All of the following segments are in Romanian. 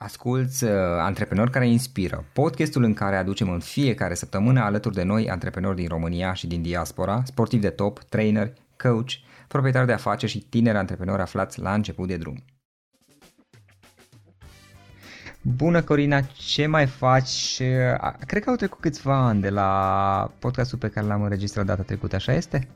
Asculți uh, Antreprenori care inspiră, podcastul în care aducem în fiecare săptămână alături de noi antreprenori din România și din diaspora, sportivi de top, trainer, coach, proprietari de afaceri și tineri antreprenori aflați la început de drum. Bună Corina, ce mai faci? Cred că au trecut câțiva ani de la podcastul pe care l-am înregistrat data trecută, așa este?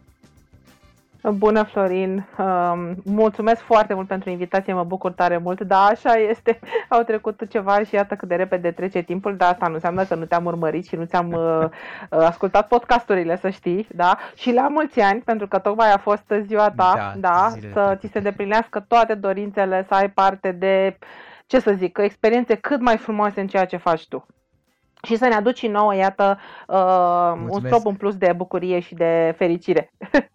Bună, Florin! Um, mulțumesc foarte mult pentru invitație, mă bucur tare mult. Da, așa este, au trecut ceva și iată cât de repede trece timpul, dar asta nu înseamnă că nu te-am urmărit și nu ți-am uh, uh, ascultat podcasturile, să știi, da? Și la mulți ani, pentru că tocmai a fost ziua ta, da, da să ți se deplinească toate dorințele, să ai parte de, ce să zic, experiențe cât mai frumoase în ceea ce faci tu și să ne aduci nouă, iată, uh, un strop în plus de bucurie și de fericire.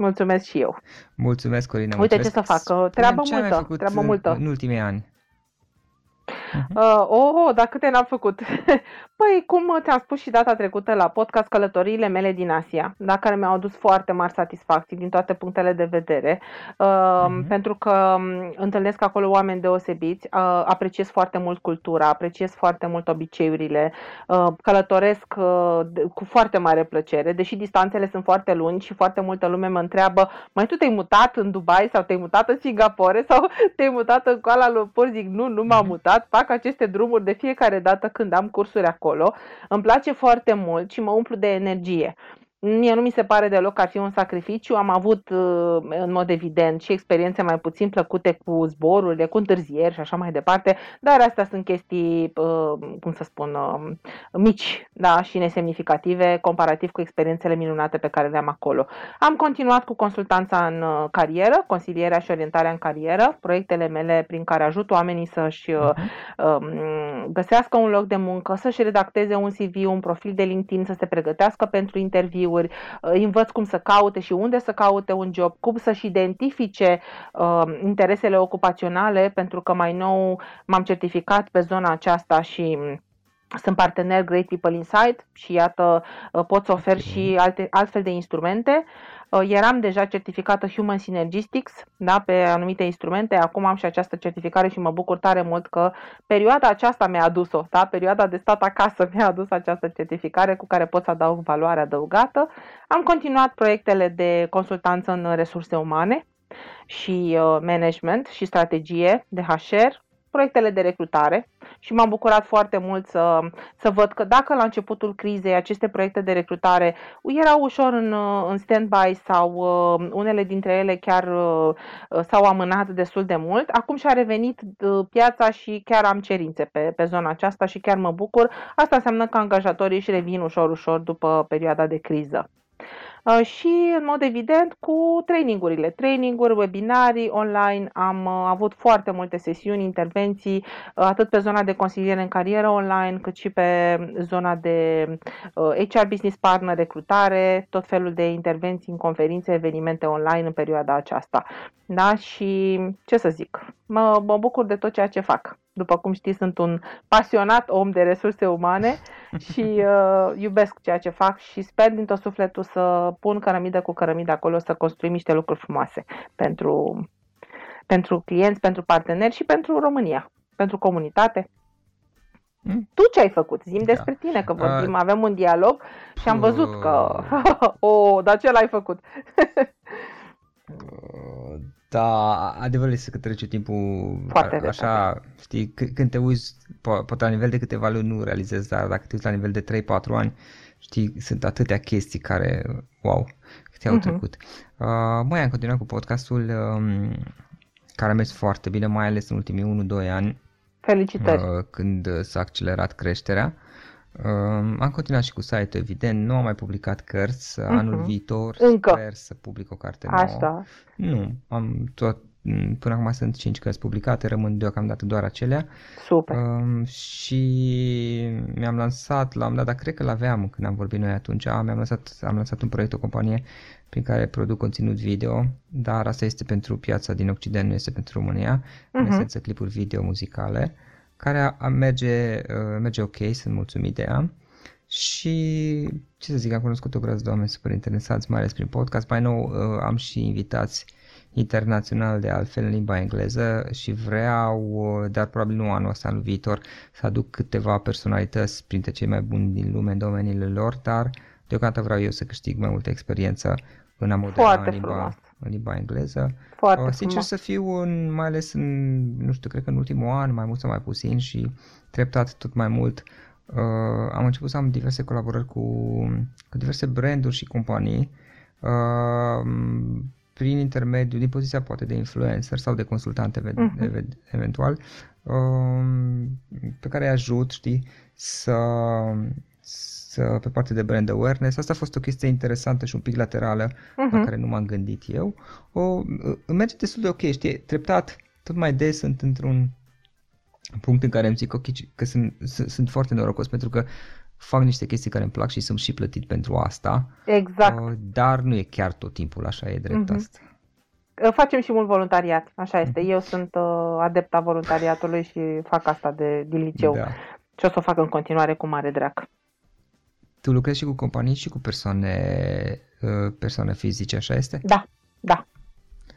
Mulțumesc și eu. Mulțumesc, Corina. Uite mulțumesc. ce să fac. Treabă multă. Treabă multă. În ultimii ani. Uh-huh. Uh, oh, oh, dar câte n-am făcut? păi, cum ți-am spus și data trecută la podcast Călătoriile mele din Asia, da, care mi-au adus foarte mari satisfacții din toate punctele de vedere, uh, uh-huh. pentru că um, întâlnesc acolo oameni deosebiți, uh, apreciez foarte mult cultura, apreciez foarte mult obiceiurile, uh, călătoresc uh, cu foarte mare plăcere, deși distanțele sunt foarte lungi și foarte multă lume mă întreabă, mai tu te-ai mutat în Dubai sau te-ai mutat în Singapore sau te-ai mutat în Kuala Lumpur? Zic, nu, nu m-am uh-huh. Mutat, fac aceste drumuri de fiecare dată când am cursuri acolo. Îmi place foarte mult și mă umplu de energie. Mie nu mi se pare deloc că ar fi un sacrificiu. Am avut, uh, în mod evident, și experiențe mai puțin plăcute cu zborurile, cu întârzieri și așa mai departe, dar astea sunt chestii, uh, cum să spun, uh, mici da, și nesemnificative comparativ cu experiențele minunate pe care le-am acolo. Am continuat cu consultanța în carieră, consilierea și orientarea în carieră, proiectele mele prin care ajut oamenii să-și uh-huh. găsească un loc de muncă, să-și redacteze un CV, un profil de LinkedIn, să se pregătească pentru interviu, interviuri, îi învăț cum să caute și unde să caute un job, cum să-și identifice uh, interesele ocupaționale, pentru că mai nou m-am certificat pe zona aceasta și sunt partener Great People Insight și iată uh, pot să ofer și alte, altfel de instrumente. Uh, eram deja certificată Human Synergistics da, pe anumite instrumente, acum am și această certificare și mă bucur tare mult că perioada aceasta mi-a adus-o, da? perioada de stat acasă mi-a adus această certificare cu care pot să adaug valoare adăugată. Am continuat proiectele de consultanță în resurse umane și uh, management și strategie de HR, proiectele de recrutare și m-am bucurat foarte mult să, să văd că dacă la începutul crizei aceste proiecte de recrutare erau ușor în, în stand-by sau uh, unele dintre ele chiar uh, s-au amânat destul de mult, acum și-a revenit uh, piața și chiar am cerințe pe, pe zona aceasta și chiar mă bucur. Asta înseamnă că angajatorii își revin ușor, ușor după perioada de criză. Uh, și, în mod evident, cu trainingurile, traininguri, webinarii online. Am uh, avut foarte multe sesiuni, intervenții, uh, atât pe zona de consiliere în carieră online, cât și pe zona de HR Business Partner, recrutare, tot felul de intervenții în conferințe, evenimente online în perioada aceasta. Da? Și ce să zic, mă, mă bucur de tot ceea ce fac. După cum știți, sunt un pasionat om de resurse umane și uh, iubesc ceea ce fac și sper din tot sufletul să pun cărămidă cu cărămidă acolo, să construim niște lucruri frumoase pentru, pentru clienți, pentru parteneri și pentru România, pentru comunitate. Mm. Tu ce ai făcut? Zim da. despre tine, că vorbim, uh, avem un dialog și am văzut că... o, oh, dar ce l-ai făcut? Da, adevărul este că trece timpul Foarte a, așa, știi, c- când te uiți, po- poate la nivel de câteva luni nu realizezi, dar dacă te uiți la nivel de 3-4 ani, știi, sunt atâtea chestii care, wow, câte au uh-huh. trecut. Uh, mai am continuat cu podcastul um, care a mers foarte bine, mai ales în ultimii 1-2 ani. Felicitări! Uh, când s-a accelerat creșterea. Uh, am continuat și cu site evident, nu am mai publicat cărți, uh-huh. anul viitor Încă. sper să public o carte nouă. Așa. Nu, am tot, până acum sunt 5 cărți publicate, rămân deocamdată doar acelea. Super. Um, și mi-am lansat, la un dat, dar cred că l-aveam când am vorbit noi atunci, am lansat, am lansat un proiect, o companie prin care produc conținut video, dar asta este pentru piața din Occident, nu este pentru România, uh-huh. în mhm. esență clipuri video muzicale, care a, merge, uh, merge ok, sunt mulțumit de ea. Și ce să zic, am cunoscut o groază de oameni super interesați, mai ales prin podcast. Mai nou uh, am și invitați internațional de altfel în limba engleză și vreau, uh, dar probabil nu anul ăsta, anul viitor, să aduc câteva personalități printre cei mai buni din lume în domeniile lor, dar deocamdată vreau eu să câștig mai multă experiență în a moderna în limba, în limba engleză. Foarte uh, Sincer frumos. să fiu, în, mai ales în, nu știu, cred că în ultimul an, mai mult sau mai puțin și treptat tot mai mult, uh, am început să am diverse colaborări cu, cu diverse branduri și companii uh, prin intermediul, din poziția poate de influencer sau de consultant uh-huh. eventual, uh, pe care îi ajut, știi, să pe partea de brand awareness. Asta a fost o chestie interesantă și un pic laterală uh-huh. la mhm. care nu m-am gândit eu. O, merge destul de ok, știi, treptat, tot mai des sunt într-un punct în care îmi zic ok, că sunt, sunt, sunt foarte norocos pentru că fac niște chestii care îmi plac și sunt și plătit pentru asta. Exact. Uh, dar nu e chiar tot timpul așa, e drept uh-huh. asta. Facem și mult voluntariat, așa este. Eu sunt uh, adepta voluntariatului și fac asta de, din liceu. Da. Și o să o fac în continuare cu mare drag. Tu lucrezi și cu companii și cu persoane, uh, persoane fizice, așa este? Da, da.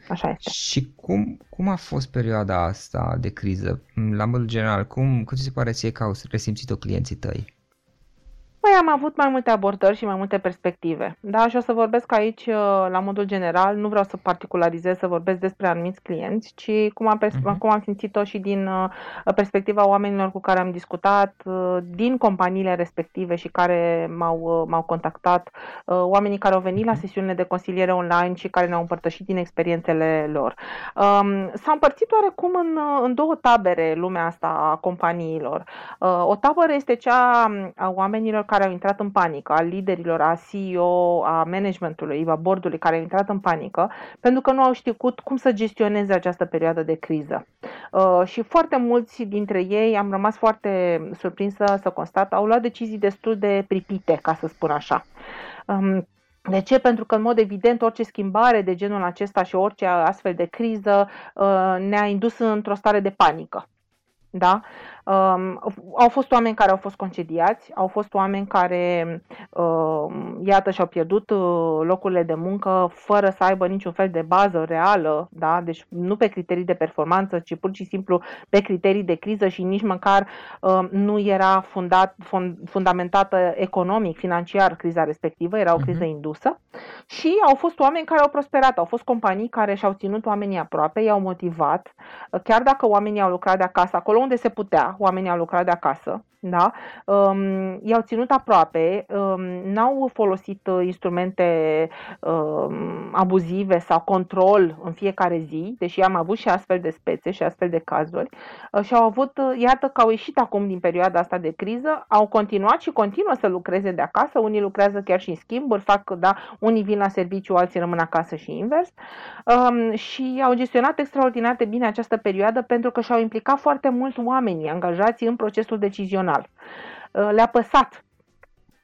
Așa este. Și cum, cum a fost perioada asta de criză? La modul general, cum, cum ți se pare ție că au resimțit-o clienții tăi? Păi am avut mai multe abordări și mai multe perspective. Da, și o să vorbesc aici uh, la modul general, nu vreau să particularizez, să vorbesc despre anumiți clienți, ci cum am, pers- uh-huh. cum am simțit-o și din uh, perspectiva oamenilor cu care am discutat, uh, din companiile respective și care m-au, m-au contactat, oamenii care au venit la mhm. sesiunile de consiliere online și care ne-au împărtășit din experiențele lor. Um, s-a împărțit oarecum în, în două tabere lumea asta a companiilor. O tabără este cea a oamenilor care au intrat în panică, a liderilor, a CEO, a managementului, a bordului care au intrat în panică, pentru că nu au știut cum să gestioneze această perioadă de criză. Uh, și foarte mulți dintre ei, am rămas foarte surprinsă să constat, au luat decizii destul de pripite, ca să spun așa. Um, de ce? Pentru că, în mod evident, orice schimbare de genul acesta și orice astfel de criză uh, ne-a indus într-o stare de panică. Da? Um, au fost oameni care au fost concediați, au fost oameni care, um, iată, și-au pierdut uh, locurile de muncă fără să aibă niciun fel de bază reală, da? deci nu pe criterii de performanță, ci pur și simplu pe criterii de criză și nici măcar um, nu era fundat, fund, fundamentată economic, financiar criza respectivă, era o mhm. criză uh-huh. indusă. Și au fost oameni care au prosperat, au fost companii care și-au ținut oamenii aproape, i-au motivat, chiar dacă oamenii au lucrat de acasă, acolo unde se putea, oamenii au lucrat de acasă, da? Um, i-au ținut aproape, um, n-au folosit uh, instrumente um, abuzive sau control în fiecare zi, deși am avut și astfel de spețe și astfel de cazuri. Uh, și au avut, uh, iată că au ieșit acum din perioada asta de criză, au continuat și continuă să lucreze de acasă, unii lucrează chiar și în schimburi, fac, da, unii vin la serviciu, alții rămân acasă și invers. Um, și au gestionat extraordinar de bine această perioadă pentru că și-au implicat foarte mult oamenii angajați în procesul decizional personal. Uh, le-a păsat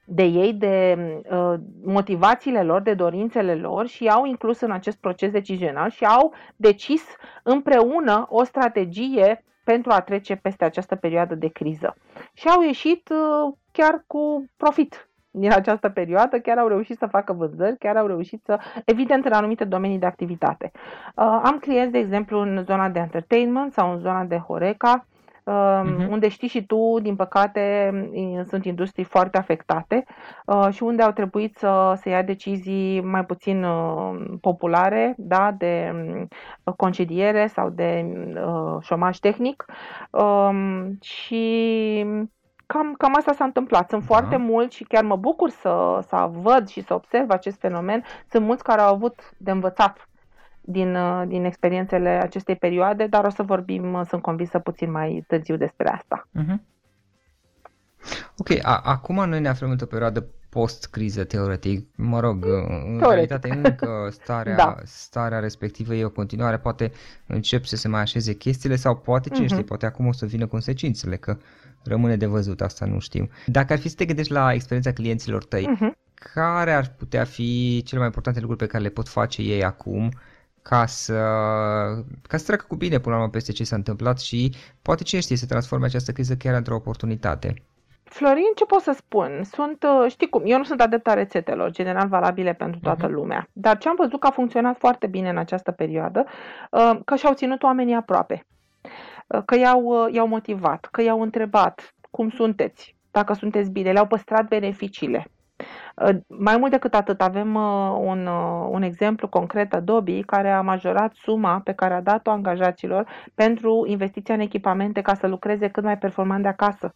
de ei, de uh, motivațiile lor, de dorințele lor și au inclus în acest proces decizional și au decis împreună o strategie pentru a trece peste această perioadă de criză. Și au ieșit uh, chiar cu profit din această perioadă, chiar au reușit să facă vânzări, chiar au reușit să, evident, în anumite domenii de activitate. Am clienți, de exemplu, în zona de entertainment sau în zona de Horeca, uh-huh. unde știi și tu, din păcate, sunt industrii foarte afectate uh, și unde au trebuit să, să ia decizii mai puțin uh, populare, da, de uh, concediere sau de șomaj tehnic um, și cam, cam asta s-a întâmplat. Sunt da. foarte mulți și chiar mă bucur să, să văd și să observ acest fenomen. Sunt mulți care au avut de învățat din, uh, din experiențele acestei perioade, dar o să vorbim, uh, sunt convinsă, puțin mai târziu despre asta. Uh-huh. Ok, a, acum noi ne aflăm într-o perioadă post-criză, teoretic. Mă rog, în teoretic. realitate încă starea, da. starea respectivă e o continuare, poate încep să se mai așeze chestiile sau poate, ce uh-huh. știe, poate acum o să vină consecințele, că rămâne de văzut, asta nu știm. Dacă ar fi să te gândești la experiența clienților tăi, uh-huh. care ar putea fi cele mai importante lucruri pe care le pot face ei acum ca să, ca să treacă cu bine până la urmă peste ce s-a întâmplat și poate ce știe să transforme această criză chiar într-o oportunitate. Florin, ce pot să spun? Sunt, uh, știi cum, eu nu sunt adepta rețetelor, general valabile pentru toată uh-huh. lumea, dar ce am văzut că a funcționat foarte bine în această perioadă, uh, că și-au ținut oamenii aproape, uh, că i-au, i-au motivat, că i-au întrebat cum sunteți, dacă sunteți bine, le-au păstrat beneficiile. Mai mult decât atât, avem un, un exemplu concret, Adobe, care a majorat suma pe care a dat-o angajaților pentru investiția în echipamente ca să lucreze cât mai performant de acasă.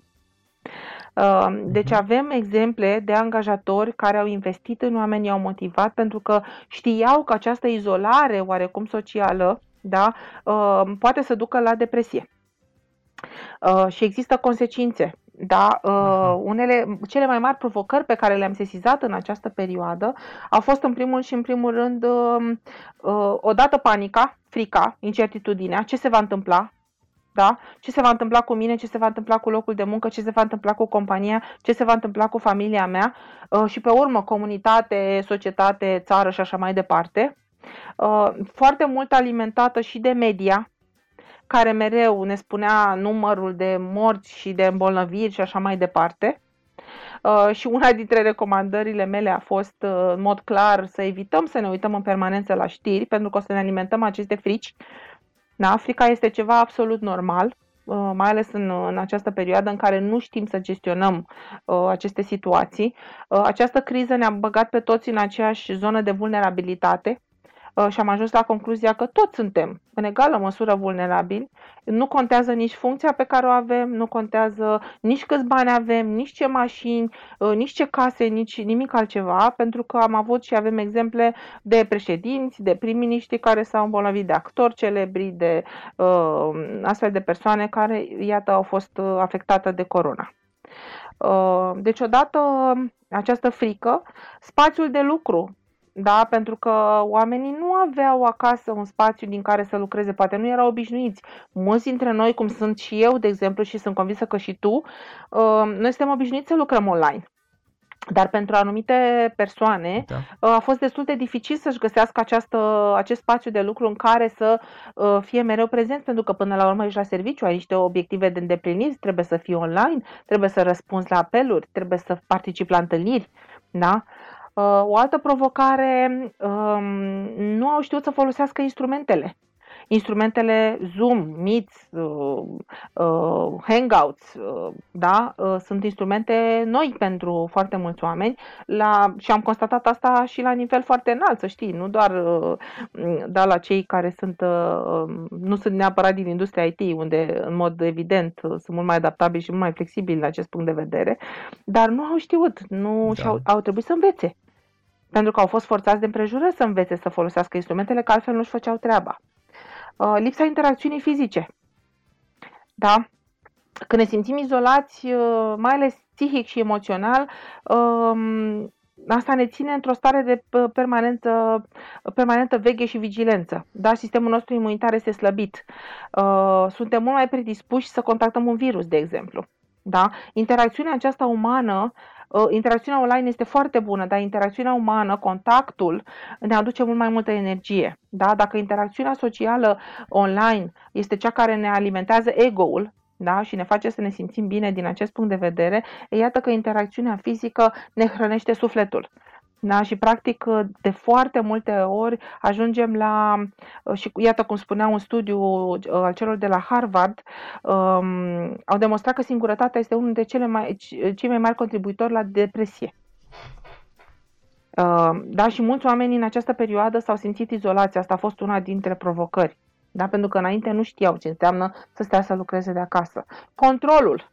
Uh, deci mhm. avem exemple de angajatori care au investit în oameni, i-au motivat pentru că știau că această izolare oarecum socială da, uh, poate să ducă la depresie. Uh, și există consecințe. Da, uh, unele, cele mai mari provocări pe care le-am sesizat în această perioadă au fost în primul și în primul rând uh, uh, odată panica, frica, incertitudinea, ce se va întâmpla, da? Ce se va întâmpla cu mine, ce se va întâmpla cu locul de muncă, ce se va întâmpla cu compania, ce se va întâmpla cu familia mea? Uh, și pe urmă comunitate, societate, țară și așa mai departe. Uh, foarte mult alimentată și de media, care mereu ne spunea numărul de morți și de îmbolnăviri și așa mai departe. Uh, și una dintre recomandările mele a fost, uh, în mod clar, să evităm să ne uităm în permanență la știri, pentru că o să ne alimentăm aceste frici în Africa este ceva absolut normal, uh, mai ales în, în această perioadă în care nu știm să gestionăm uh, aceste situații. Uh, această criză ne-a băgat pe toți în aceeași zonă de vulnerabilitate Uh, și am ajuns la concluzia că toți suntem în egală măsură vulnerabili. Nu contează nici funcția pe care o avem, nu contează nici câți bani avem, nici ce mașini, uh, nici ce case, nici nimic altceva, pentru că am avut și avem exemple de președinți, de prim-miniștri care s-au îmbolnăvit, de actori celebri, de uh, astfel de persoane care, iată, au fost uh, afectate de corona. Deci, odată această frică, spațiul de lucru da? Pentru că oamenii nu aveau acasă un spațiu din care să lucreze, poate nu erau obișnuiți. Mulți dintre noi, cum sunt și eu, de exemplu, și sunt convinsă că și tu, uh, noi suntem obișnuiți să lucrăm online. Dar pentru anumite persoane da. Uh, a fost destul de dificil să-și găsească această, acest spațiu de lucru în care să uh, fie mereu prezent, pentru că până la urmă ești la serviciu, ai niște obiective de îndeplinit, trebuie să fii online, trebuie să răspunzi la apeluri, trebuie să participi la întâlniri. Da? Uh, o altă provocare, um, nu au știut să folosească instrumentele. Instrumentele Zoom, Meet, uh, uh, Hangouts, da, sunt instrumente noi pentru foarte mulți oameni la, și am constatat asta și la nivel foarte înalt, să știi, nu doar da, la cei care sunt, um, nu sunt neapărat din industria IT, unde în mod evident sunt mult mai adaptabili și mult mai flexibili la acest punct de vedere, dar nu au știut, nu da. și-au, au trebuit să învețe pentru că au fost forțați de împrejurări să învețe să folosească instrumentele, că altfel nu-și făceau treaba. Uh, lipsa interacțiunii fizice. Da? Când ne simțim izolați, uh, mai ales psihic și emoțional, um, asta ne ține într-o stare de permanentă, permanentă veche și vigilență. Da? Sistemul nostru imunitar este slăbit. Uh, suntem mult mai predispuși să contactăm un virus, de exemplu. Da? Interacțiunea aceasta umană Uh, interacțiunea online este foarte bună, dar interacțiunea umană, contactul, ne aduce mult mai multă energie. Da? Dacă interacțiunea socială online este cea care ne alimentează ego-ul, da? și ne face să ne simțim bine din acest punct de vedere, e iată că interacțiunea fizică ne hrănește sufletul. Da? Și practic de foarte multe ori ajungem la, și iată cum spunea un studiu uh, al celor de la Harvard, um, au demonstrat că singurătatea este unul dintre cele mai, cei mai mari contribuitori la depresie. Uh, da, și mulți oameni în această perioadă s-au simțit izolați. Asta a fost una dintre provocări. Da? Pentru că înainte nu știau ce înseamnă să stea să lucreze de acasă. Controlul.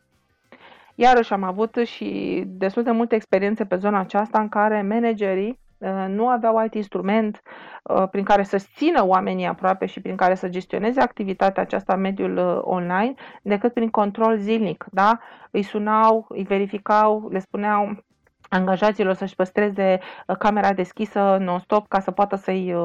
Iarăși am avut și destul de multe experiențe pe zona aceasta în care managerii uh, nu aveau alt instrument uh, prin care să țină oamenii aproape și prin care să gestioneze activitatea aceasta în mediul uh, online decât prin control zilnic. Da? Îi sunau, îi verificau, le spuneau angajaților să-și păstreze camera deschisă non-stop ca să poată să-i,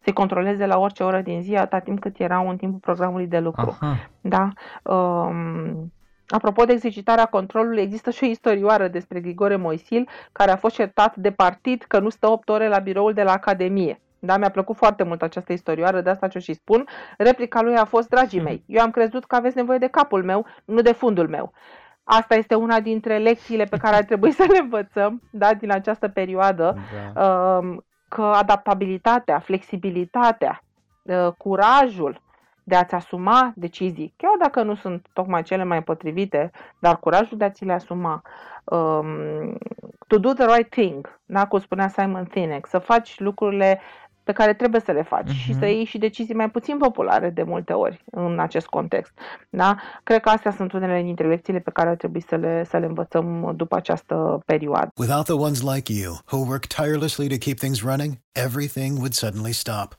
să-i controleze la orice oră din zi, atât timp cât erau în timpul programului de lucru. Aha. Da? Um, Apropo de exercitarea controlului, există și o istorioară despre Grigore Moisil, care a fost certat de partid că nu stă 8 ore la biroul de la Academie. Da, mi-a plăcut foarte mult această istorioară, de asta ce și spun. Replica lui a fost, dragii mei, eu am crezut că aveți nevoie de capul meu, nu de fundul meu. Asta este una dintre lecțiile pe care ar trebui să le învățăm da, din această perioadă, da. Um, că adaptabilitatea, flexibilitatea, uh, curajul, de a-ți asuma decizii, chiar dacă nu sunt tocmai cele mai potrivite, dar curajul de a ți le asuma. Um, to do the right thing, da? cum spunea Simon Sinek, să faci lucrurile pe care trebuie să le faci uh-huh. și să mhm. iei și decizii mai puțin populare de multe ori în acest context. Da? Cred că astea sunt unele dintre lecțiile pe care ar trebui să le, să le învățăm după această perioadă. Without the ones like you, who work tirelessly to keep things running, everything would suddenly stop.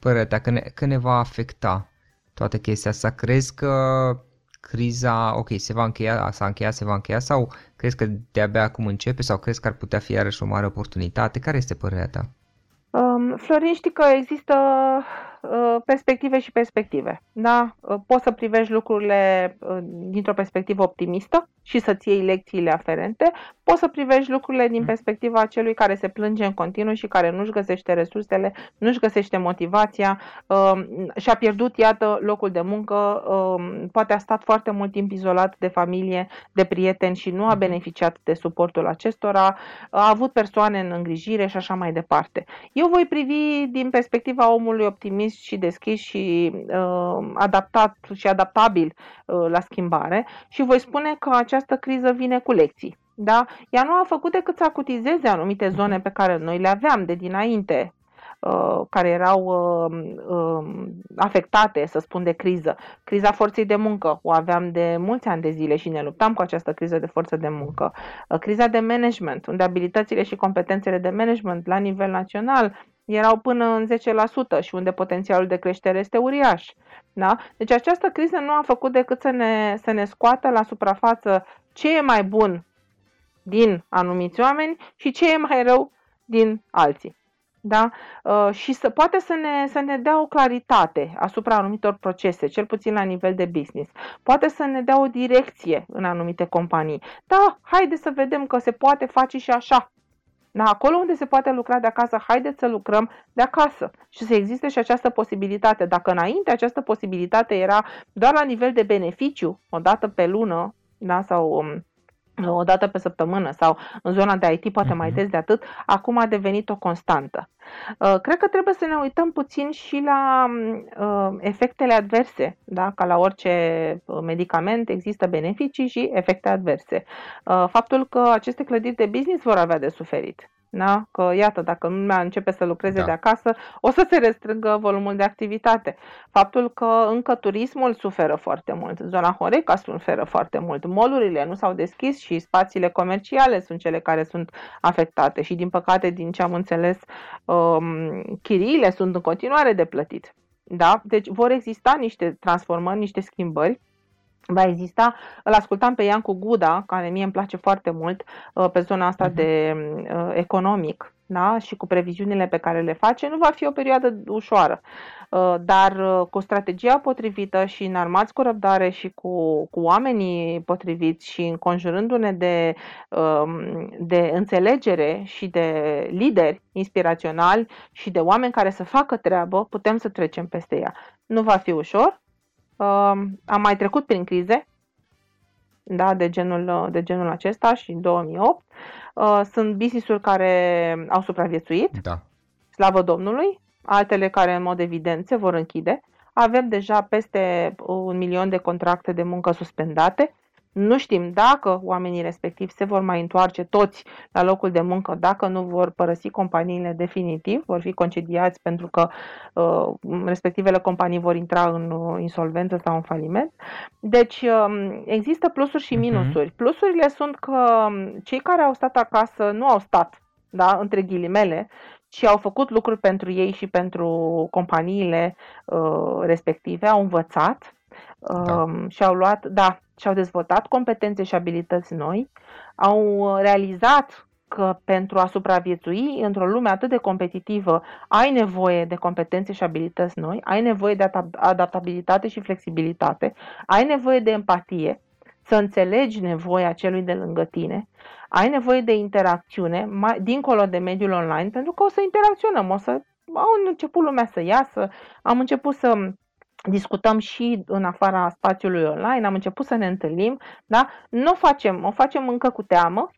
părerea ta, că ne, că ne va afecta toată chestia asta? Crezi că criza, ok, se va încheia, s-a încheiat, se va încheia sau crezi că de-abia acum începe sau crezi că ar putea fi iarăși o mare oportunitate? Care este părerea ta? Um, Florin, știi că există uh, perspective și perspective. Da? Uh, poți să privești lucrurile uh, dintr-o perspectivă optimistă și să-ți iei lecțiile aferente. Poți să privești lucrurile din mm. perspectiva celui care se plânge în continuu și care nu-și găsește resursele, nu-și găsește motivația uh, și a pierdut, iată, locul de muncă, uh, poate a stat foarte mult timp izolat de familie, de prieteni și nu a mm-hmm. beneficiat de suportul acestora, a avut persoane în îngrijire și așa mai departe. Eu voi privi din perspectiva omului optimist și deschis și uh, adaptat și adaptabil uh, la schimbare și voi spune că această criză vine cu lecții. Da? Ea nu a făcut decât să acutizeze anumite zone pe care noi le aveam de dinainte, uh, care erau uh, uh, afectate, să spun, de criză. Criza forței de muncă o aveam de mulți ani de zile și ne luptam cu această criză de forță de muncă. Criza de management, unde abilitățile și competențele de management la nivel național erau până în 10% și unde potențialul de creștere este uriaș. Da? Deci această criză nu a făcut decât să ne, să ne scoată la suprafață ce e mai bun din anumiți oameni și ce e mai rău din alții. Da? Uh, și să poate să ne, să ne dea o claritate asupra anumitor procese, cel puțin la nivel de business. Poate să ne dea o direcție în anumite companii. Da, haide să vedem că se poate face și așa. Da, acolo unde se poate lucra de acasă, haideți să lucrăm de acasă și să existe și această posibilitate. Dacă înainte această posibilitate era doar la nivel de beneficiu, o dată pe lună, da, sau um, o dată pe săptămână sau în zona de IT poate mai mhm. des de atât, acum a devenit o constantă. Uh, cred că trebuie să ne uităm puțin și la uh, efectele adverse, da? ca la orice uh, medicament există beneficii și efecte adverse. Faptul că aceste clădiri de business vor avea de suferit. Da? Că iată, dacă lumea începe să lucreze da. de acasă, o să se restrângă volumul de activitate. Faptul că încă turismul suferă foarte mult, zona Horeca suferă foarte mult, molurile nu s-au deschis și spațiile comerciale sunt cele care sunt afectate și din păcate, din ce am înțeles, um, chiriile sunt în continuare de plătit. Da? Deci vor exista niște transformări, niște schimbări va exista. Îl ascultam pe Iancu Guda, care mie îmi place foarte mult uh, pe zona asta uh-huh. de uh, economic da? și cu previziunile pe care le face. Nu va fi o perioadă ușoară, uh, dar uh, cu strategia potrivită și înarmați cu răbdare și cu, cu oamenii potriviți și înconjurându-ne de, uh, de înțelegere și de lideri inspiraționali și de oameni care să facă treabă, putem să trecem peste ea. Nu va fi ușor, am mai trecut prin crize, da, de, genul, de genul acesta și în 2008. Uh, sunt business-uri care au supraviețuit, Da. slavă Domnului, altele care în mod evident se vor închide. Avem deja peste un milion de contracte de muncă suspendate. Nu știm dacă oamenii respectivi se vor mai întoarce toți la locul de muncă, dacă nu vor părăsi companiile definitiv, vor fi concediați pentru că uh, respectivele companii vor intra în uh, insolvență sau în faliment. Deci uh, există plusuri și Mhm. minusuri. Plusurile sunt că um, cei care au stat acasă nu au stat, da, între ghilimele, ci au făcut lucruri pentru ei și pentru companiile uh, respective, au învățat Da. um, și au luat, da, și-au dezvoltat competențe și abilități noi, au uh, realizat că pentru a supraviețui într-o lume atât de competitivă ai nevoie de competențe și abilități noi, ai nevoie de adap- adaptabilitate și flexibilitate, ai nevoie de empatie, să înțelegi nevoia celui de lângă tine, ai nevoie de interacțiune mai, dincolo de mediul online, pentru că o să interacționăm, o să au început lumea să iasă, am început să discutăm și în afara spațiului online, am început să ne întâlnim, da? Nu o facem, o facem încă cu teamă,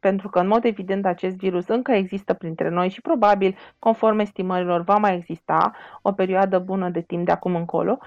pentru că în mod evident acest virus încă există printre noi și probabil, conform estimărilor, va mai exista o perioadă bună de timp de acum încolo.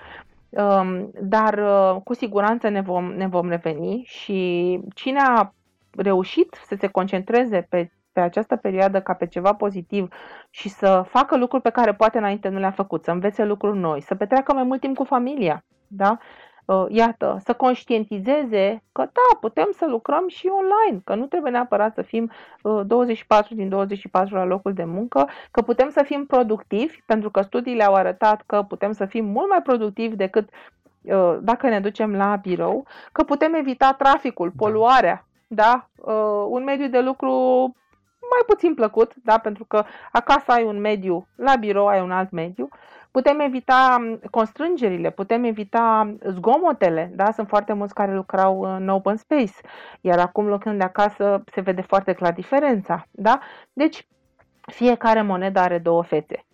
Um, Dar uh, cu siguranță ne vom, ne vom reveni și cine a reușit să se concentreze pe, pe această perioadă ca pe ceva pozitiv și să facă lucruri pe care poate înainte nu le-a făcut, să învețe lucruri noi, să petreacă mai mult timp cu familia, da? Uh, Iată, să conștientizeze că da, putem să lucrăm și online, că nu trebuie neapărat să fim uh, 24 din 24 la locul de muncă, că putem să fim productivi, pentru că studiile au arătat că putem să fim mult mai productivi decât uh, dacă ne ducem la birou, că putem evita traficul, poluarea, da? Uh, un mediu de lucru mai puțin plăcut, da? pentru că acasă ai un mediu, la birou ai un alt mediu. Putem evita um, constrângerile, putem evita zgomotele, da? Sunt foarte mulți care lucrau în open space, iar acum lucrând de acasă se vede foarte clar diferența, da? Deci, fiecare monedă are două fețe.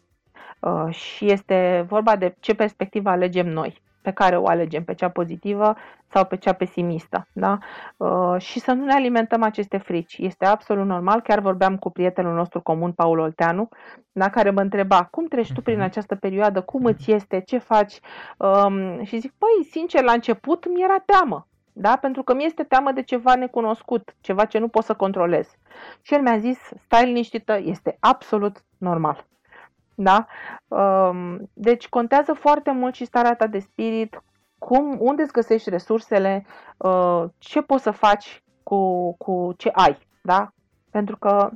Uh, și este vorba de ce perspectivă alegem noi, pe care o alegem, pe cea pozitivă sau pe cea pesimistă. Da? Uh, și să nu ne alimentăm aceste frici. Este absolut normal. Chiar vorbeam cu prietenul nostru comun, Paul Olteanu, da? care mă întreba cum treci tu prin această perioadă, cum îți este, ce faci. Um, și zic, păi, sincer, la început mi era teamă. Da? Pentru că mi este teamă de ceva necunoscut, ceva ce nu pot să controlez. Și el mi-a zis, stai liniștită, este absolut normal. Da? Um, Deci contează foarte mult și starea ta de spirit, cum, unde îți găsești resursele, uh, ce poți să faci cu, cu ce ai. Da? Pentru că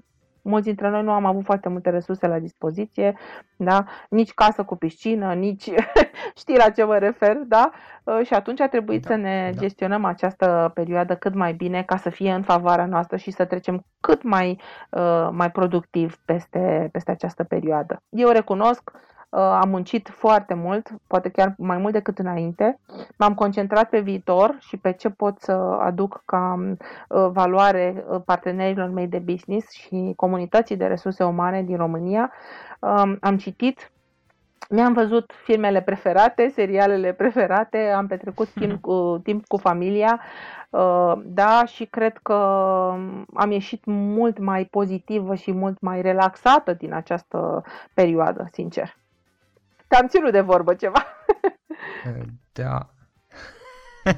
mulți dintre noi nu am avut foarte multe resurse la dispoziție, da? nici casă cu piscină, nici știi la ce mă refer, da? Uh, Și atunci a trebuit Da, să ne da. gestionăm această perioadă cât mai bine ca să fie în favoarea noastră și să trecem cât mai, uh, mai productiv peste, peste această perioadă. Eu recunosc, uh, am muncit foarte mult, poate chiar mai mult decât înainte. M-am concentrat pe viitor și pe ce pot să aduc ca uh, valoare uh, partenerilor mei de business și comunității de resurse umane din România. Um, Am citit mi-am văzut filmele preferate, serialele preferate, am petrecut timp cu, timp cu familia, uh, da, și cred că am ieșit mult mai pozitivă și mult mai relaxată din această perioadă, sincer. Te-am ținut de vorbă ceva. Da.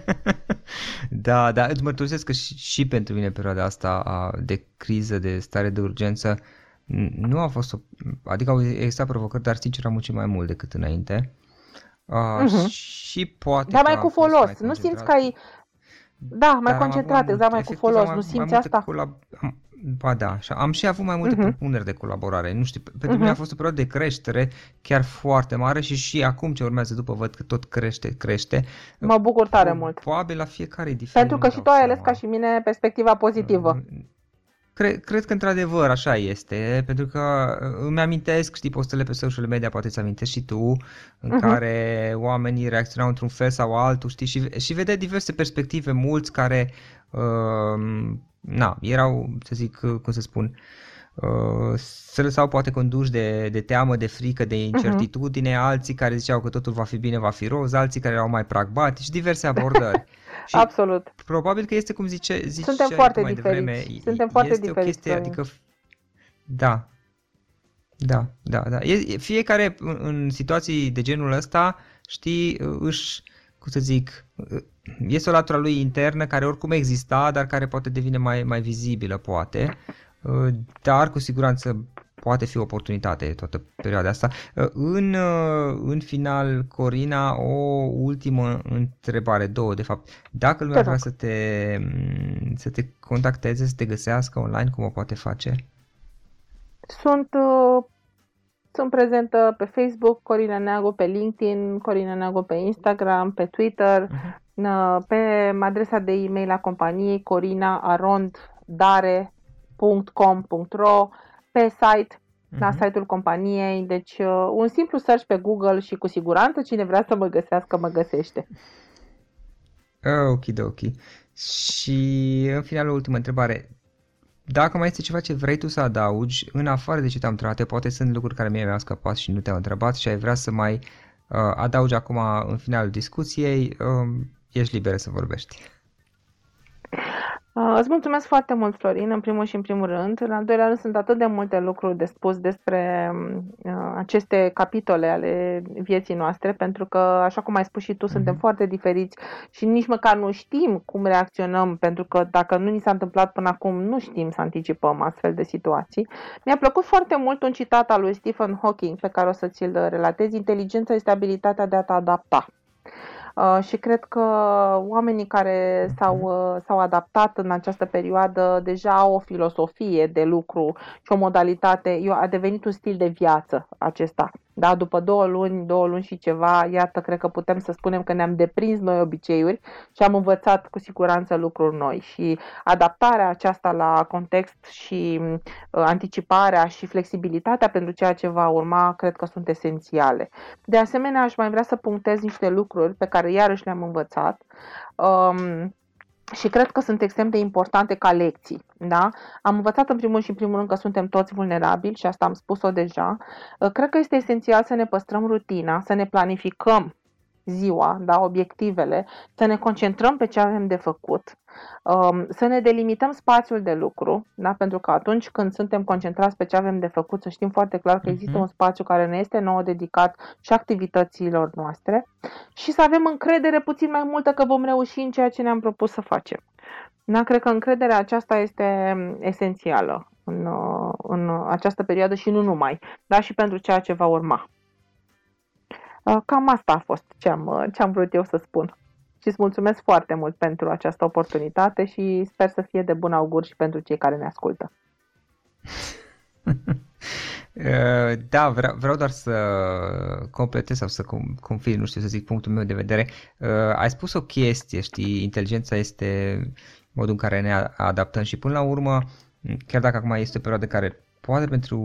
da, da, îți mărturisesc că și, și pentru mine perioada asta a, de criză, de stare de urgență, n- nu a fost o, adică au existat provocări, dar sincer am muncit mai mult decât înainte. Uh, Mhm. Și poate Dar că mai am cu fost folos. mai Nu simți că concentrat. ai... Da, mai Dar am avut concentrat, mult- exact, mai cu efectiv, folos. am Nu mai simți multe asta? colab- am, ba da, și am și avut mai multe Mhm. propuneri de colaborare. Nu știu, pe- pentru Mhm. mine a fost o perioadă de creștere chiar foarte mare și și acum ce urmează după văd că tot crește, crește. Mă bucur tare mult. Probabil la fiecare e diferit. Pentru că nu și dau tu ai ales seama. ca și mine perspectiva pozitivă. Cred, cred că într-adevăr așa este, pentru că uh, îmi amintesc, știi, postele pe social media, poate ți amintești și tu, în Mhm. care oamenii reacționau într-un fel sau altul, știi, și, și vedeai diverse perspective, mulți care, uh, na, erau, să zic, uh, cum să spun, uh, se lăsau poate conduși de, de teamă, de frică, de incertitudine, alții care ziceau că totul va fi bine, va fi roz, alții care erau mai pragmatici, diverse abordări. Și Absolut. Probabil că este cum zice, zice Suntem foarte mai diferiți. devreme. Suntem foarte este diferiți, o chestie, Florin. adică da. Da, da, da. E, e- fiecare în, în situații de genul ăsta, știi, își, cum să zic, este o latură lui internă care oricum exista, dar care poate devine mai, mai vizibilă, poate. Dar cu siguranță poate fi o oportunitate toată perioada asta. În, în final, Corina, o ultimă întrebare, două de fapt. Dacă lumea Te rog. vrea să te, să te contacteze, să te găsească online, cum o poate face? Sunt, uh, sunt prezentă pe Facebook, Corina Neagu, pe LinkedIn, Corina Neagu pe Instagram, pe Twitter, Mhm. uh, pe adresa de e-mail a companiei corinaarondare.com.ro, pe site, la Mhm. site-ul companiei, deci uh, un simplu search pe Google și cu siguranță cine vrea să mă găsească, mă găsește. Ok, ok. Și în final, o ultimă întrebare. Dacă mai este ceva ce vrei tu să adaugi, în afară de ce te-am întrebat, poate sunt lucruri care mie mi-au scăpat și nu te-au întrebat și ai vrea să mai uh, adaugi acum în finalul discuției, uh, ești liberă să vorbești. Uh, Îți mulțumesc foarte mult, Florin, în primul și în primul rând. În al doilea rând, sunt atât de multe lucruri de spus despre uh, aceste capitole ale vieții noastre, pentru că, așa cum ai spus și tu, suntem Mhm. foarte diferiți și nici măcar nu știm cum reacționăm, pentru că dacă nu ni s-a întâmplat până acum, nu știm să anticipăm astfel de situații. Mi-a plăcut foarte mult un citat al lui Stephen Hawking, pe care o să ți-l relatez. Inteligența este abilitatea de a te adapta. Uh, și cred că oamenii care s-au, uh, s-au adaptat în această perioadă deja au o filosofie de lucru și o modalitate, eu, a devenit un stil de viață acesta. Da, după două luni, două luni și ceva, iată, cred că putem să spunem că ne-am deprins noi obiceiuri și am învățat cu siguranță lucruri noi și adaptarea aceasta la context și uh, anticiparea și flexibilitatea pentru ceea ce va urma, cred că sunt esențiale. De asemenea, aș mai vrea să punctez niște lucruri pe care iarăși le-am învățat um, și cred că sunt extrem de importante ca lecții. Da? Am învățat în primul și în primul rând că suntem toți vulnerabili și asta am spus-o deja. Uh, Cred că este esențial să ne păstrăm rutina, să ne planificăm ziua, da, obiectivele, să ne concentrăm pe ce avem de făcut, um, să ne delimităm spațiul de lucru, da, pentru că atunci când suntem concentrați pe ce avem de făcut, să știm foarte clar că există Mhm. un spațiu care ne este nou dedicat și activităților noastre și să avem încredere puțin mai multă că vom reuși în ceea ce ne-am propus să facem. Da, cred că încrederea aceasta este mm, esențială în, uh, în această perioadă și nu numai, dar și pentru ceea ce va urma. Uh, Cam asta a fost ce am, uh, ce am vrut eu să spun. Și îți mulțumesc foarte mult pentru această oportunitate și sper să fie de bun augur și pentru cei care ne ascultă. Uh, Da, vreau, vreau doar să completez sau să com- confirm, nu știu să zic punctul meu de vedere. Uh, Ai spus o chestie, știi, inteligența este modul în care ne a- adaptăm și până la urmă, chiar dacă acum este o perioadă care poate pentru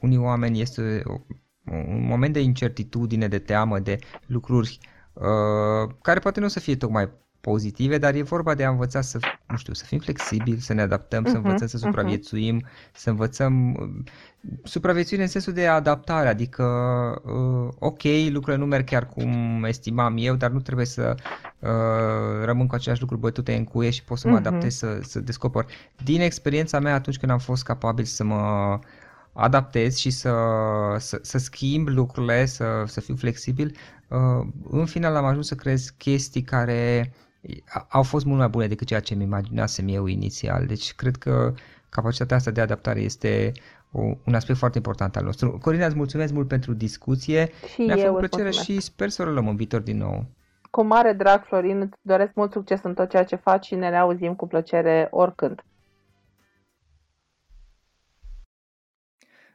unii oameni este o- un moment de incertitudine, de teamă, de lucruri uh, care poate nu o să fie tocmai pozitive, dar e vorba de a învăța să, nu știu, să fim flexibili, să ne adaptăm, să Mhm, învățăm să mhm. supraviețuim, să învățăm uh, supraviețuire în sensul de adaptare, adică uh, ok, lucrurile nu merg chiar cum estimam eu, dar nu trebuie să uh, rămân cu aceleași lucruri bătute în cuie și pot să mă Mhm. adaptez, să, să descoper. Din experiența mea atunci când am fost capabil să mă adaptez și să, să, să schimb lucrurile, să, să fiu flexibil, uh, în final am ajuns să creez chestii care a- au fost mult mai bune decât ceea ce mi imaginasem eu inițial. Deci cred că capacitatea asta de adaptare este o, un aspect foarte important al nostru. Corina, îți mulțumesc mult pentru discuție. Și Mi-a eu făcut îți plăcere mulțumesc. și sper să o luăm în viitor din nou. Cu mare drag, Florin, îți doresc mult succes în tot ceea ce faci și ne reauzim cu plăcere oricând.